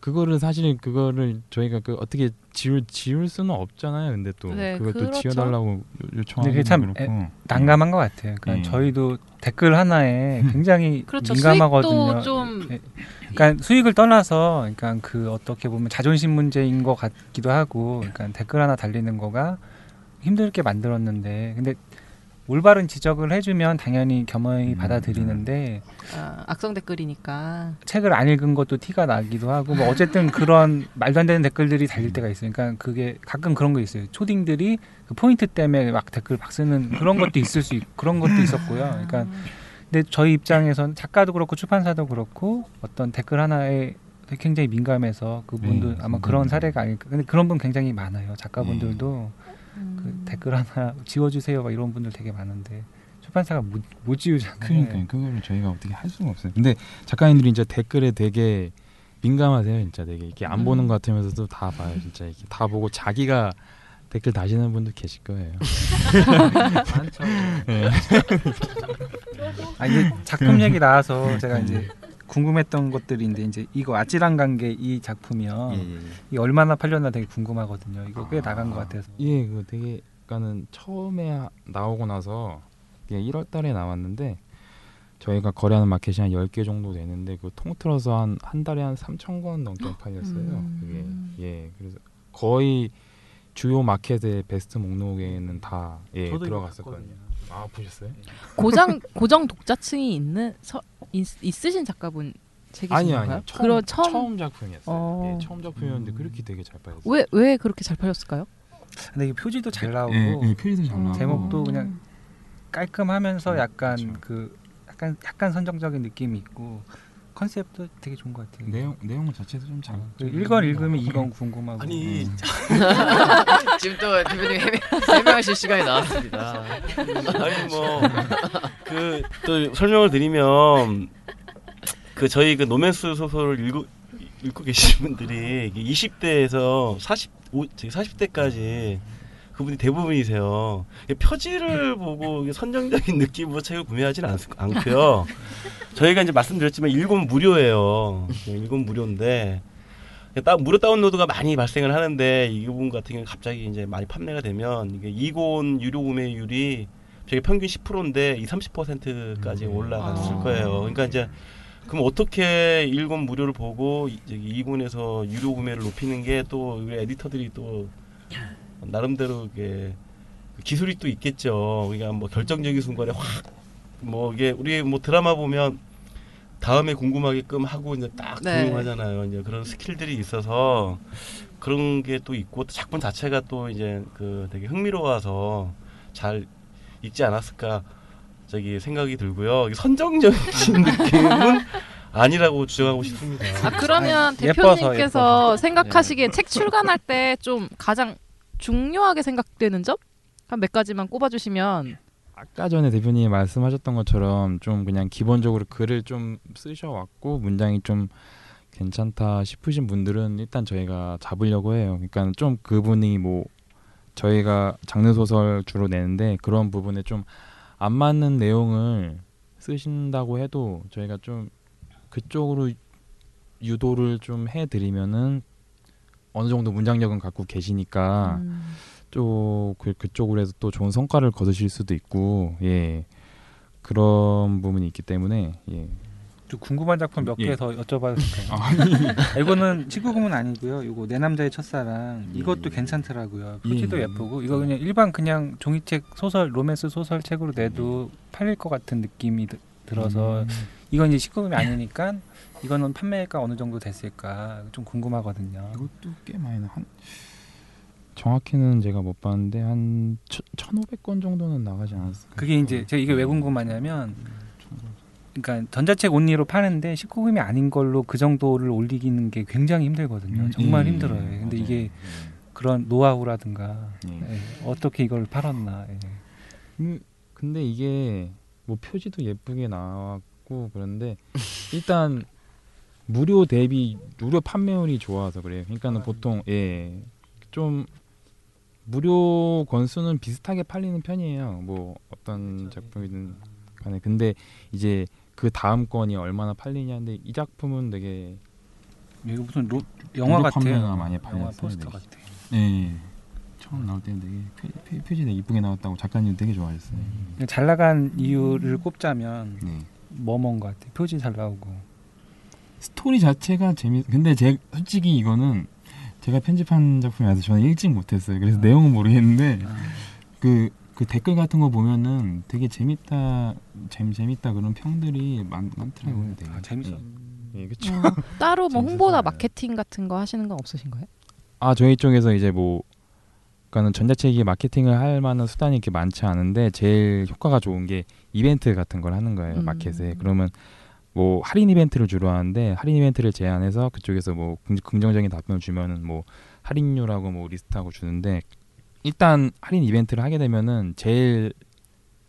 그거를 사실 그거를 저희가 그 어떻게 지울 지울 수는 없잖아요. 근데 또 네, 그걸 또 그렇죠. 지워달라고 근데 요청하는 그게 참 그렇고. 에, 난감한 것 같아요. 그러니까 음. 저희도 댓글 하나에 굉장히 그렇죠. 민감하거든요. 수익도 좀 예. 그러니까 수익을 떠나서 그러니까 그 어떻게 보면 자존심 문제인 것 같기도 하고 그러니까 댓글 하나 달리는 거가 힘들게 만들었는데 근데 올바른 지적을 해주면 당연히 겸허히 음, 받아들이는데 아, 악성 댓글이니까 책을 안 읽은 것도 티가 나기도 하고 뭐 어쨌든 그런 말도 안 되는 댓글들이 달릴 때가 있어요. 그러니까 그게 가끔 그런 거 있어요. 초딩들이 그 포인트 때문에 막 댓글 막 쓰는 그런 것도 있을 수 있, 그런 것도 있었고요. 그러니까 근데 저희 입장에서는 작가도 그렇고 출판사도 그렇고 어떤 댓글 하나에 굉장히 민감해서 그분도 네, 아마 음. 그런 사례가 아닐까. 근데 그런 분 굉장히 많아요. 작가분들도 음. 그 댓글 하나 지워주세요. 막 이런 분들 되게 많은데 출판사가 못, 못 지우잖아요. 그러니까 그거를 저희가 어떻게 할 수가 없어요. 근데 작가님들이 진짜 댓글에 되게 민감하세요. 진짜 되게 이렇게 안 음. 보는 것 같으면서도 다 봐요. 진짜 이렇게 다 보고 자기가 댓글 다시는 분도 계실 거예요. 네. 아 이제 작품 얘기 나와서 제가 이제 궁금했던 것들인데 이제 이거 아찔한 관계 이 작품이요. 예, 예, 예. 이 얼마나 팔렸나 되게 궁금하거든요. 이거 꽤 나간 것 같아서. 예, 그 되게 그러니까는 처음에 하- 나오고 나서 이게 1월 달에 나왔는데 저희가 거래하는 마켓이 한 10개 정도 되는데 그 통틀어서 한 한 달에 한 3천 권 넘게 팔렸어요. 음. 그게 예. 그래서 거의 주요 마켓의 베스트 목록에는 다 예, 들어갔었거든요. 아, 보셨어요? 고정 고정 독자층이 있는 서, 있, 있으신 작가분 책이신가요? 아니요, 아니요. 처음, 그런 처음, 처음 작품이었어요. 어. 예, 처음 작품이었는데 그렇게 되게 잘 팔렸어요. 왜 왜 그렇게 잘 팔렸을까요? 근데 이게 표지도 잘 나오고 예, 예, 표지도 잘 나오고 제목도 음. 그냥 깔끔하면서 음, 약간 그렇죠. 그 약간 약간 선정적인 느낌이 있고 컨셉도 되게 좋은 것 같아요. 내용 내용 자체도 좀 잘. 그 1권 읽으면 2권 궁금하고. 아니 음. 지금 또 대표님 해명, 해명하실 시간이 나왔습니다. 아니 뭐 그 또 설명을 드리면 그 저희 그 노맨스 소설을 읽고 읽고 계시는 분들이 20대에서 40 오, 저기 40대까지 그분이 대부분이세요. 표지를 보고 선정적인 느낌으로 책을 구매하지는 않, 않고요. 저희가 이제 말씀드렸지만 일권 무료예요. 일권 무료인데 딱 무료 다운로드가 많이 발생을 하는데 이 부분 같은 경우는 갑자기 이제 많이 판매가 되면 이게 이권 유료 구매율이 저게 평균 10%인데 이 30%까지 올라갔을 아. 거예요. 그러니까 이제 그럼 어떻게 일권 무료를 보고 이- 저기 이권에서 유료 구매를 높이는 게 또 에디터들이 또 나름대로 이게 기술이 또 있겠죠. 그러니까 뭐 결정적인 순간에 확 뭐 이게 우리 뭐 드라마 보면 다음에 궁금하게끔 하고 이제 딱 네. 조용하잖아요. 이제 그런 스킬들이 있어서 그런 게 또 있고 또 작품 자체가 또 이제 그 되게 흥미로워서 잘 읽지 않았을까 저기 생각이 들고요. 선정적인 느낌은 아니라고 주장하고 싶습니다. 아 그러면 예뻐서, 대표님께서 예뻐서. 생각하시기에 책 출간할 때 좀 가장 중요하게 생각되는 점? 한 몇 가지만 꼽아주시면 아까 전에 대표님이 말씀하셨던 것처럼 좀 그냥 기본적으로 글을 좀 쓰셔왔고 문장이 좀 괜찮다 싶으신 분들은 일단 저희가 잡으려고 해요. 그러니까 좀 그분이 뭐 저희가 장르 소설 주로 내는데 그런 부분에 좀 안 맞는 내용을 쓰신다고 해도 저희가 좀 그쪽으로 유도를 좀 해드리면은 어느 정도 문장력은 갖고 계시니까 음. 쪽 그, 그쪽으로 해서 또 좋은 성과를 거두실 수도 있고 예 그런 부분이 있기 때문에 예 좀 궁금한 작품 몇 예. 개더 여쭤봐도 될까요? 아, 이거는 19금은 아니고요. 이거 내 남자의 첫사랑 예. 이것도 괜찮더라고요. 표지도 예. 예쁘고 이거 그냥 일반 그냥 종이책 소설 로맨스 소설 책으로 내도 팔릴 것 같은 느낌이 드- 들어서 음. 이건 이제 19금이 아니니까 이거는 판매가 어느 정도 됐을까 좀 궁금하거든요. 이것도 꽤 많이 나. 한 정확히는 제가 못 봤는데 한 1,500건 정도는 나가지 않았을까 그게 이제 제가 이게 왜 궁금하냐면 그러니까 전자책 온리로 파는데 19금이 아닌 걸로 그 정도를 올리기는 게 굉장히 힘들거든요. 음, 정말 예, 힘들어요. 예, 근데 맞아요. 이게 그런 노하우라든가 예. 예, 어떻게 이걸 팔았나. 예. 음, 근데 이게 뭐 표지도 예쁘게 나왔고 그런데 일단 무료 대비 무료 판매율이 좋아서 그래요. 그러니까는 보통 예 좀 무료 건수는 비슷하게 팔리는 편이에요. 뭐 어떤 작품이든 간에 근데 이제 그 다음 건이 얼마나 팔리냐인데 이 작품은 되게 이거 무슨 로, 영화 같아요. 많이 영화 포스터. 같아. 예. 처음 나올 때는 되게 표, 표 지 되게 이쁘게 나왔다고 작가님 되게 좋아했어요. 잘 나간 이유를 꼽자면 네. 뭐뭔 것 같아. 표지 잘 나오고. 스토리 자체가 재밌. 근데 제 솔직히 이거는 제가 편집한 작품이라서 저는 읽지 못했어요. 그래서 내용은 모르겠는데 그, 그 댓글 같은 거 보면은 되게 재밌다, 재미 재밌다 그런 평들이 많, 많더라고요. 되게. 아, 재밌어. 예, 그렇죠. 어, 따로 뭐. 홍보나 마케팅 같은 거 하시는 건 없으신 거예요? 아 저희 쪽에서 이제 뭐 그러니까는 전자책이 마케팅을 할 만한 수단이 이렇게 많지 않은데 제일 효과가 좋은 게 이벤트 같은 걸 하는 거예요 음. 마켓에 그러면 뭐 할인 이벤트를 주로 하는데 할인 이벤트를 제안해서 그쪽에서 뭐 긍- 긍정적인 답변을 주면은 뭐 할인율하고 뭐 리스트하고 주는데 일단 할인 이벤트를 하게 되면은 제일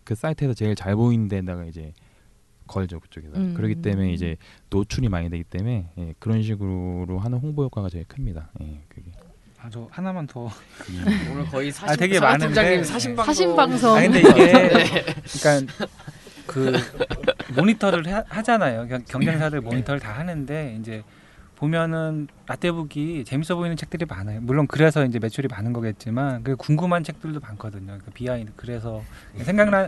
그 사이트에서 제일 잘 보이는 데다가 이제 걸죠 그쪽에서 음. 그렇기 때문에 이제 노출이 많이 되기 때문에 예, 그런 식으로 하는 홍보 효과가 제일 큽니다. 예, 그게. 아, 저 하나만 더. 오늘 거의 아, 되게 많은데. 사심 방송. 사심 방송. 아 근데 이게 그러니까 그 모니터를 하, 하잖아요. 경- 경쟁사들 모니터를 다 하는데 이제 보면은 라떼북이 재밌어 보이는 책들이 많아요. 물론 그래서 이제 매출이 많은 거겠지만 그 궁금한 책들도 많거든요. 그 비하인드 그래서 생각나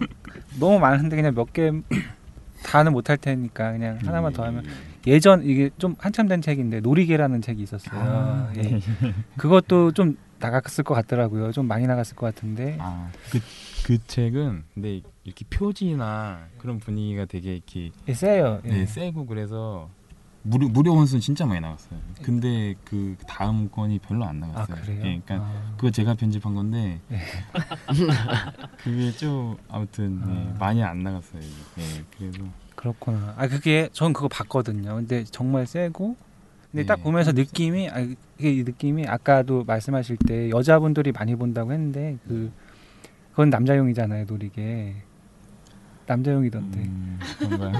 너무 많은데 그냥 몇 개 다는 못할 테니까 그냥 하나만 더 하면 예전 이게 좀 한참 된 책인데 놀이개라는 책이 있었어요. 아, 예. 그것도 좀 나갔을 것 같더라고요. 좀 많이 나갔을 것 같은데. 아, 그, 그 책은 근데 이렇게 표지나 그런 분위기가 되게 이렇게 예, 세요. 예. 네, 세고 그래서 무료 무료 원수는 진짜 많이 나갔어요. 근데 그 다음 건이 별로 안아 나갔어요. 그래요? 예, 그러니까 아. 그거 제가 편집한 건데 네. 그게 좀 아무튼 네, 아. 많이 안 나갔어요. 예, 그래서 그렇구나. 아 그게 전 그거 봤거든요. 근데 정말 세고 근데 딱 네. 보면서 느낌이 아 이게 이 느낌이 아까도 말씀하실 때 여자분들이 많이 본다고 했는데 그 그건 남자용이잖아요 놀이게 남자용이던데. 음, 그런가요?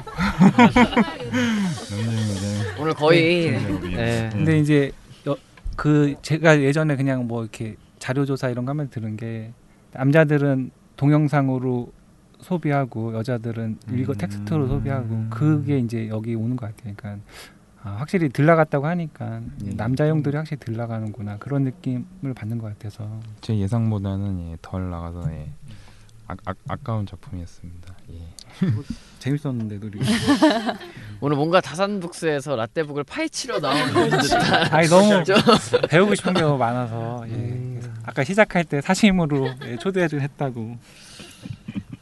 남자용이네. 오늘 거의 남자용이네. 네. 근데 이제 여, 그 제가 예전에 그냥 뭐 이렇게 자료 조사 이런 거 하면 들은 게 남자들은 동영상으로 소비하고 여자들은 읽어 음. 텍스트로 소비하고 그게 이제 여기 오는 것 같아요. 그러니까 아, 확실히 들 나갔다고 하니까 예. 남자용들이 확실히 들 나가는구나 그런 느낌을 받는 것 같아서 제 예상보다는 예, 덜 나가서 예. 아, 아, 아까운 작품이었습니다. 예. 재밌었는데 놀이. 오늘 뭔가 다산북스에서 라떼북을 파헤치러 나오는 듯한 아니 너무 좀- 배우고 싶은 게 너무 많아서 예. 음. 아까 시작할 때 사심으로 예, 초대를 했다고.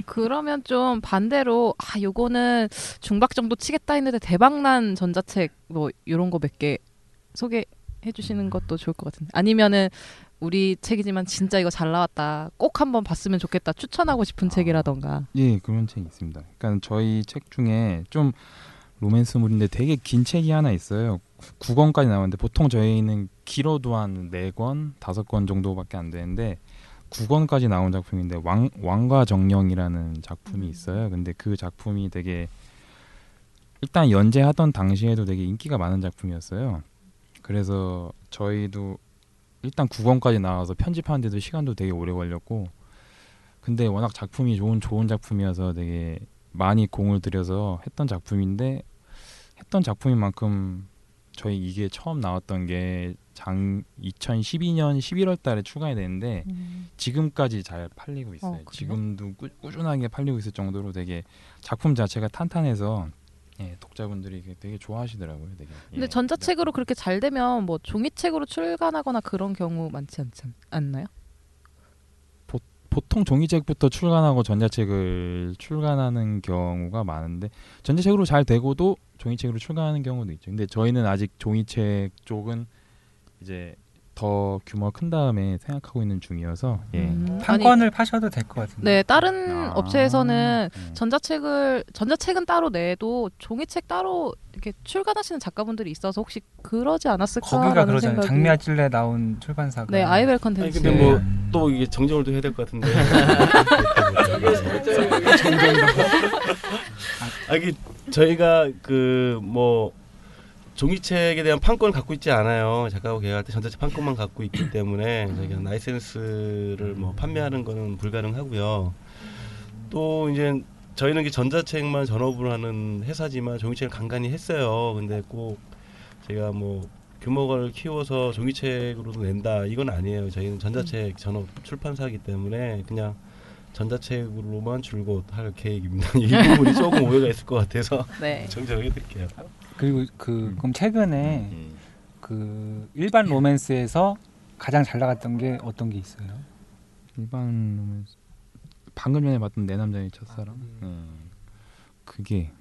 그러면 좀 반대로 아 요거는 중박 정도 치겠다 했는데 대박난 전자책 뭐 요런 거 몇 개 소개해 주시는 것도 좋을 것 같은데 아니면은 우리 책이지만 진짜 이거 잘 나왔다 꼭 한번 봤으면 좋겠다 추천하고 싶은 책이라던가 예, 그런 책이 있습니다. 그러니까 저희 책 중에 좀 로맨스물인데 되게 긴 책이 하나 있어요. 9권까지 나왔는데 보통 저희는 길어도 한 4권, 5권 정도밖에 안 되는데 9권까지 나온 작품인데 왕, 왕과 정령이라는 작품이 있어요. 근데 그 작품이 되게 일단 연재하던 당시에도 되게 인기가 많은 작품이었어요. 그래서 저희도 일단 9권까지 나와서 편집하는데도 시간도 되게 오래 걸렸고 근데 워낙 작품이 좋은 좋은 작품이어서 되게 많이 공을 들여서 했던 작품인데 했던 작품인 만큼 저희 이게 처음 나왔던 게 장 2012년 11월 달에 출간이 됐는데 지금까지 잘 팔리고 있어요. 어? 지금도 꾸, 꾸준하게 팔리고 있을 정도로 되게 작품 자체가 탄탄해서 예, 독자분들이 되게 좋아하시더라고요. 되게. 근데 예. 전자책으로 그렇게 잘 되면 뭐 종이책으로 출간하거나 그런 경우 많지 않지 않- 않나요? 보통 종이책부터 출간하고 전자책을 출간하는 경우가 많은데 전자책으로 잘 되고도 종이책으로 출간하는 경우도 있죠. 근데 저희는 아직 종이책 쪽은 이제 더 규모가 큰 다음에 생각하고 있는 중이어서 예. 음, 판권을 파셔도 될 것 같은데. 네 다른 아, 업체에서는 음. 전자책을 전자책은 따로 내도 종이책 따로 이렇게 출간하시는 작가분들이 있어서 혹시 그러지 않았을까라는 거기가 그러잖아요. 생각이 장미와 찔레 나온 출판사가. 네 아이벨 아니 컨텐츠 근데 뭐 또 이게 정정을 또 해야 될 것 같은데. 아 이게 저희가 그뭐 종이책에 대한 판권을 갖고 있지 않아요. 작가하고 계약할 때 전자책 판권만 갖고 있기 때문에 저희가 라이센스를 뭐 판매하는 거는 불가능하고요. 또 이제 저희는 전자책만 전업을 하는 회사지만 종이책을 간간히 했어요. 근데 꼭 제가 뭐 규모를 키워서 종이책으로도 낸다 이건 아니에요. 저희는 전자책 전업 출판사이기 때문에 그냥 전자책으로만 줄곧 할 계획입니다. 이 부분이 조금 오해가 있을 것 같아서 네. 음. 정정해 드릴게요. 그리고 그 그럼 최근에 음. 그 일반 로맨스에서 가장 잘 나갔던 게 어떤 게 있어요? 일반 로맨스 방금 전에 봤던 내 남자의 첫사랑 음. 그게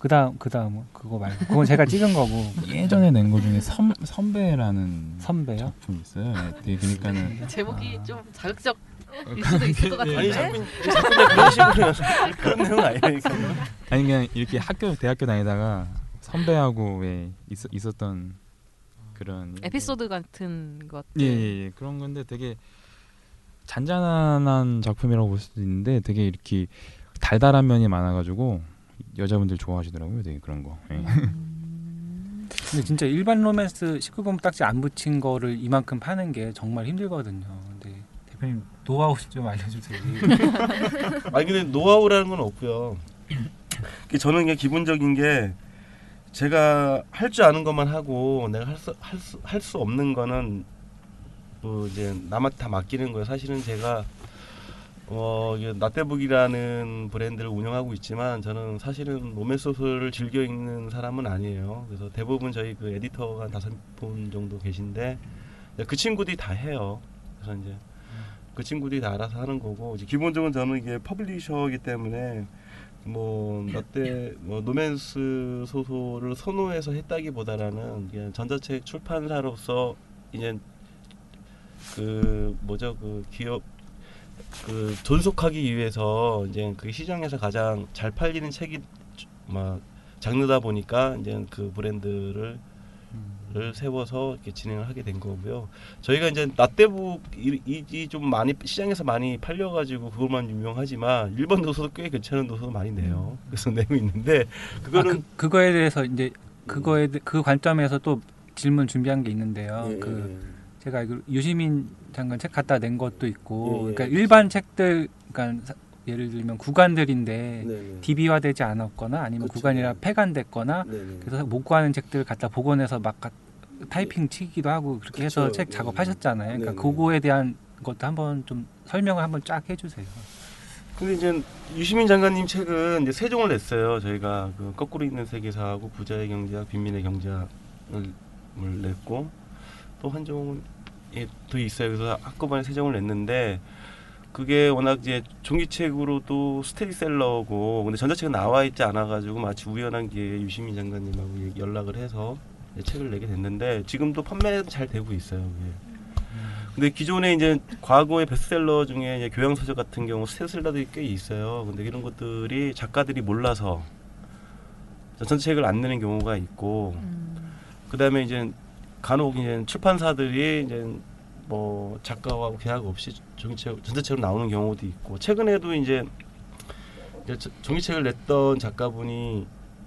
그다음 그다음 그거 말고 그건 제가 찍은 거고 예전에 낸 거 중에 선, 선배라는 선배요? 작품이 있어요. 네, 되게 그러니까는 제목이 좀 자극적 일 수도 있을 것 같은데 아니 자꾸 자꾸 그런 식으로 그런 내용 아니니까. 아니 그냥 이렇게 학교 대학교 다니다가 선배하고 왜 있, 있었던 그런 에피소드 같은 것 예, 예, 예. 그런 건데 되게 잔잔한 작품이라고 볼 수도 있는데 되게 이렇게 달달한 면이 많아가지고 여자분들 좋아하시더라고요. 되게 그런 거. 예. 근데 진짜 일반 로맨스 19금 딱지 안 붙인 거를 이만큼 파는 게 정말 힘들거든요. 근데 대표님 노하우 좀 알려주세요. 아니 근데 노하우라는 건 없고요. 이게 저는 그냥 기본적인 게 제가 할 줄 아는 것만 하고 내가 할 수 할 수 할 수 없는 거는 뭐 이제 남한테 다 맡기는 거예요. 사실은 제가 어 이게 라떼북이라는 브랜드를 운영하고 있지만 저는 사실은 로맨스 소설을 즐겨 읽는 사람은 아니에요. 그래서 대부분 저희 그 에디터가 한 다섯 분 정도 계신데 그 친구들이 다 해요. 그래서 이제 그 친구들이 다 알아서 하는 거고 기본적으로 저는 이게 publisher이기 때문에 뭐 라떼 뭐 로맨스 소설을 선호해서 했다기보다는 그냥 전자책 출판사로서 이제 그 뭐죠? 그 기업 그 존속하기 위해서 이제 그 시장에서 가장 잘 팔리는 책이 막 장르다 보니까 이제 그 브랜드를 를 세워서 이렇게 진행을 하게 된 거고요. 저희가 이제 라떼북이 좀 많이 시장에서 많이 팔려가지고 그것만 유명하지만 일본 도서도 꽤 괜찮은 도서도 많이 내요. 그래서 내고 있는데 그거는 아, 그, 그거에 대해서 이제 그거에 대- 그 관점에서 또 질문 준비한 게 있는데요. 예, 그 제가 알기로 유시민 장관 책 갖다 낸 것도 있고, 예, 예. 그러니까 일반 책들, 그러니까 사- 예를 들면 구간들인데 네네. DB화되지 않았거나 아니면 그렇죠. 구간이라 폐간됐거나 네네. 그래서 못 구하는 책들을 갖다 복원해서 막 가- 타이핑 치기도 하고 그렇게 해서 그렇죠. 책 네. 작업하셨잖아요. 그러니까. 그거에 대한 것도 한번 좀 설명을 한번 쫙 해주세요. 근데 이제 유시민 장관님 책은 이제 세 종을 냈어요. 저희가 그 거꾸로 있는 세계사하고 부자의 경제학, 빈민의 경제학을 을 냈고 또 한 종은 예, 더 있어요. 그래서 한꺼번에 세 종을 냈는데 그게 워낙 이제 종이책으로도 스테디셀러고 근데 전자책은 나와 있지 않아가지고 마치 우연한 기회에 유시민 장관님하고 연락을 해서 책을 내게 됐는데 지금도 판매도 잘 되고 있어요. 그게. 근데 기존에 이제 과거의 베스트셀러 중에 이제 교양 소설 같은 경우 스테디셀러들이 꽤 있어요. 근데 이런 것들이 작가들이 몰라서 전체 책을 안 내는 경우가 있고 그다음에 이제 간혹 이제 출판사들이 이제 뭐 작가하고 계약 없이 종이책 전자책으로 나오는 경우도 있고 최근에도 이제 종이책을 냈던 작가분이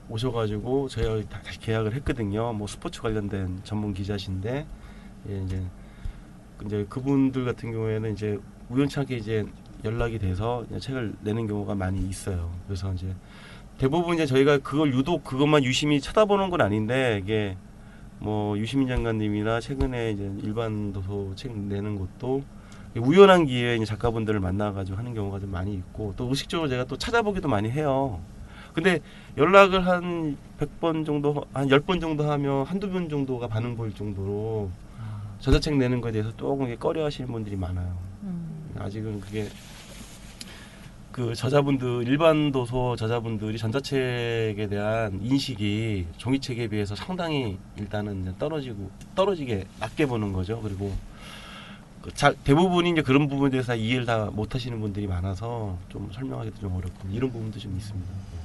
오셔가지고 저희가 다- 다시 계약을 했거든요. 뭐 스포츠 관련된 전문 기자신데 예, 이제 이제 그분들 같은 경우에는 이제 우연찮게 이제 연락이 돼서 책을 내는 경우가 많이 있어요. 그래서 이제 대부분 이제 저희가 그걸 유독 그것만 유심히 쳐다보는 건 아닌데 이게 뭐 유시민 장관님이나 최근에 이제 일반 도서 책 내는 것도 우연한 기회에 작가분들을 만나가지고 하는 경우가 좀 많이 있고 또 의식적으로 제가 또 찾아보기도 많이 해요. 근데 연락을 한 100번 정도, 한 10번 정도 하면 한두 번 정도가 반응 보일 정도로 전자책 내는 거에 대해서 조금 꺼려 하시는 분들이 많아요. 아직은 그게 그 저자분들 일반 도서 저자분들이 전자책에 대한 인식이 종이책에 비해서 상당히 일단은 떨어지고 떨어지게 낮게 보는 거죠. 그리고 그 자, 대부분이 이제 그런 부분에 대해서 이해를 다 못하시는 분들이 많아서 좀 설명하기도 좀 어렵고 이런 부분도 좀 있습니다.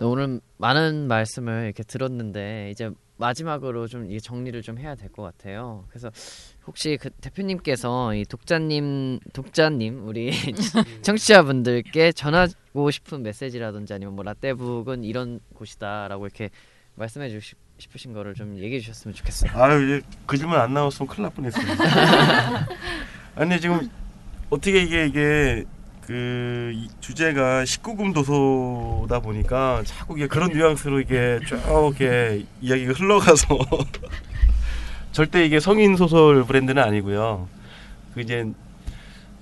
네, 오늘 많은 말씀을 이렇게 들었는데 이제 마지막으로 좀 이 정리를 좀 해야 될 것 같아요. 그래서 혹시 그 대표님께서 이 독자님 독자님 우리 청취자분들께 전하고 싶은 메시지라든지 아니면 뭐 라떼북은 이런 곳이다라고 이렇게 말씀해 주시 싶으신 거를 좀 얘기해 주셨으면 좋겠어요. 아유 이제 그 질문 안 나왔으면 큰일 날 뻔했어요. 아니 지금 어떻게 이게 이게 그이 주제가 19금 도서다 보니까 자꾸 이게 그런 뉘앙스로 이게 쭉 이렇게 이야기가 흘러가서 절대 이게 성인 소설 브랜드는 아니고요. 그 이제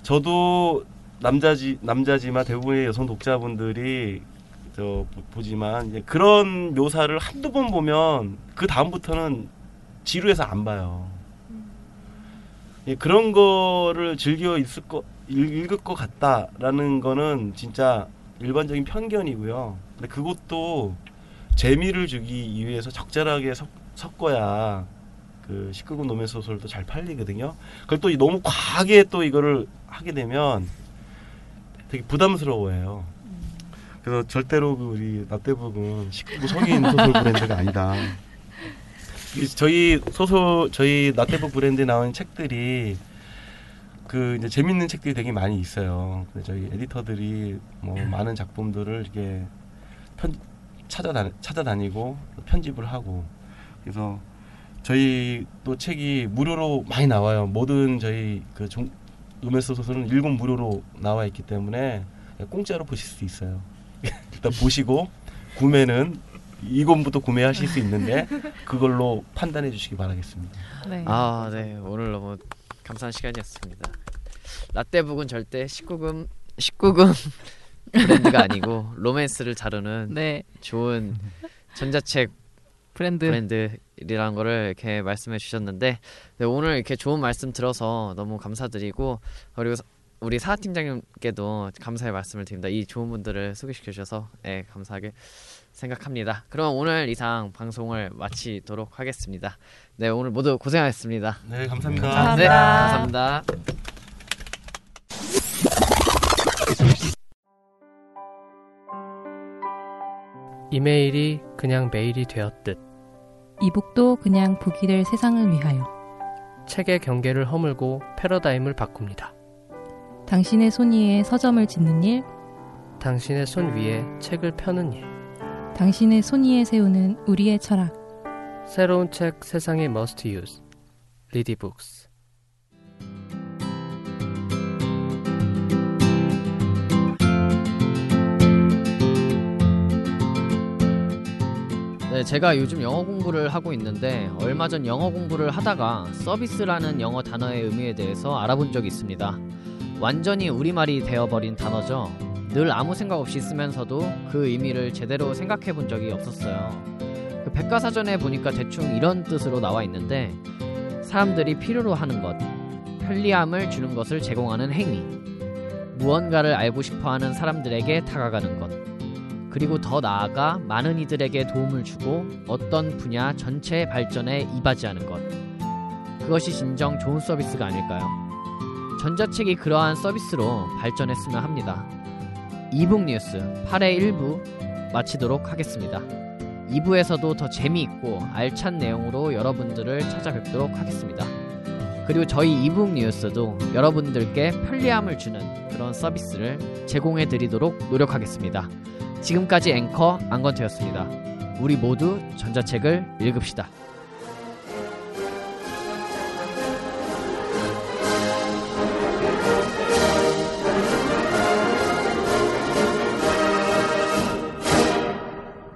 저도 남자지 남자지만 대부분의 여성 독자분들이 저 보- 보지만 이제 그런 묘사를 한두 번 보면 그 다음부터는 지루해서 안 봐요. 예, 그런 거를 즐겨 있을 거 읽- 읽을 것 같다라는 거는 진짜 일반적인 편견이고요. 근데 그것도 재미를 주기 위해서 적절하게 섞, 섞어야 그 19금 노맨 소설도 잘 팔리거든요. 그걸 또 너무 과하게 또 이거를 하게 되면 되게 부담스러워해요. 그래서 절대로 그 우리 납대북은 19금 성인 소설 브랜드가 아니다. 이 저희 소설 저희 나태북 브랜드에 나온 책들이 그 이제 재밌는 책들이 되게 많이 있어요. 저희 에디터들이 뭐 많은 작품들을 이렇게 편 찾아다 찾아다니고 편집을 하고 그래서 저희 또 책이 무료로 많이 나와요. 모든 저희 그 종, 로맨스 소설은 일본 무료로 나와 있기 때문에 공짜로 보실 수 있어요. 일단 보시고 구매는 이권부터 구매하실 수 있는데 그걸로 판단해 주시기 바라겠습니다. 네. 아, 네. 오늘 너무 감사한 시간이었습니다. 라떼북은 절대 19금 19금 브랜드가 아니고 로맨스를 다루는 네. 좋은 전자책 브랜드. 브랜드라는 거를 이렇게 말씀해 주셨는데 네, 오늘 이렇게 좋은 말씀 들어서 너무 감사드리고 그리고 사- 우리 사하 팀장님께도 감사의 말씀을 드립니다. 이 좋은 분들을 소개시켜 주셔서 네, 감사하게 생각합니다. 그럼 오늘 이상 방송을 마치도록 하겠습니다. 네, 오늘 모두 고생하셨습니다. 네, 감사합니다. 네, 감사합니다. 이메일이 그냥 메일이 되었듯 이북도 그냥 북이 될 세상을 위하여 책의 경계를 허물고 패러다임을 바꿉니다. 당신의 손 위에 서점을 짓는 일, 당신의 손 위에 책을 펴는 일. 당신의 손 위에 세우는 우리의 철학. 새로운 책 세상의 must use. 리디북스. 네, 제가 요즘 영어 공부를 하고 있는데 얼마 전 영어 공부를 하다가 서비스라는 영어 단어의 의미에 대해서 알아본 적이 있습니다. 완전히 우리말이 되어버린 단어죠. 늘 아무 생각 없이 쓰면서도 그 의미를 제대로 생각해 본 적이 없었어요. 그 백과사전에 보니까 대충 이런 뜻으로 나와 있는데 사람들이 필요로 하는 것, 편리함을 주는 것을 제공하는 행위, 무언가를 알고 싶어 하는 사람들에게 다가가는 것, 그리고 더 나아가 많은 이들에게 도움을 주고 어떤 분야 전체의 발전에 이바지하는 것. 그것이 진정 좋은 서비스가 아닐까요? 전자책이 그러한 서비스로 발전했으면 합니다. 이북 뉴스 8회 1부 마치도록 하겠습니다. 2부에서도 더 재미있고 알찬 내용으로 여러분들을 찾아뵙도록 하겠습니다. 그리고 저희 이북 뉴스도 여러분들께 편리함을 주는 그런 서비스를 제공해 드리도록 노력하겠습니다. 지금까지 앵커 안건태였습니다. 우리 모두 전자책을 읽읍시다.